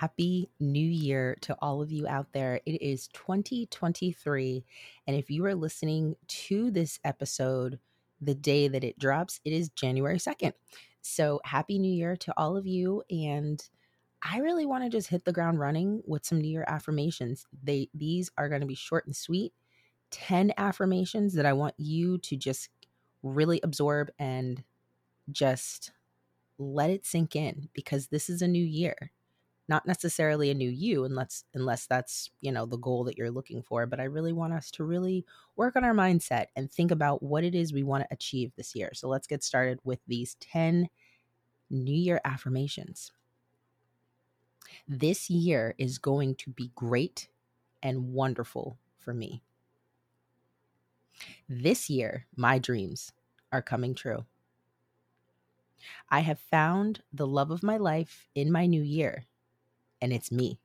Happy New Year to all of you out there. It is 2023. And if you are listening to this episode the day that it drops, it is January 2nd. So, Happy New Year to all of you. And I really want to just hit the ground running with some New Year affirmations. They these are going to be short and sweet. 10 affirmations that I want you to just really absorb and just let it sink in because this is a new year not necessarily a new you unless unless that's you know the goal that you're looking for but i really want us to really work on our mindset and think about what it is we want to achieve this year. So let's get started with these 10 new year affirmations. This year is going to be great and wonderful for me. This year my dreams are coming true. I have found the love of my life in my new year and it's me.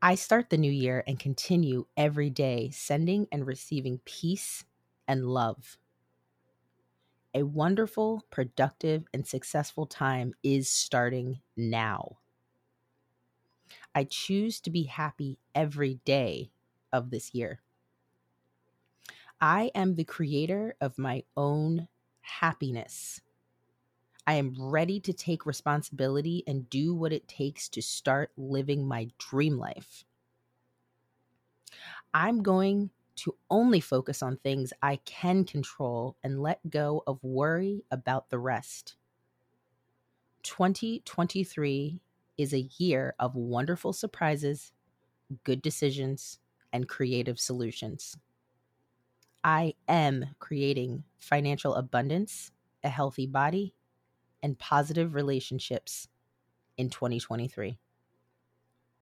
I start the new year and continue every day sending and receiving peace and love. A wonderful, productive, and successful time is starting now. I choose to be happy every day of this year. I am the creator of my own happiness. I am ready to take responsibility and do what it takes to start living my dream life. I'm going to only focus on things I can control and let go of worry about the rest. 2023 is a year of wonderful surprises, good decisions, and creative solutions. I am creating financial abundance, a healthy body, and positive relationships in 2023.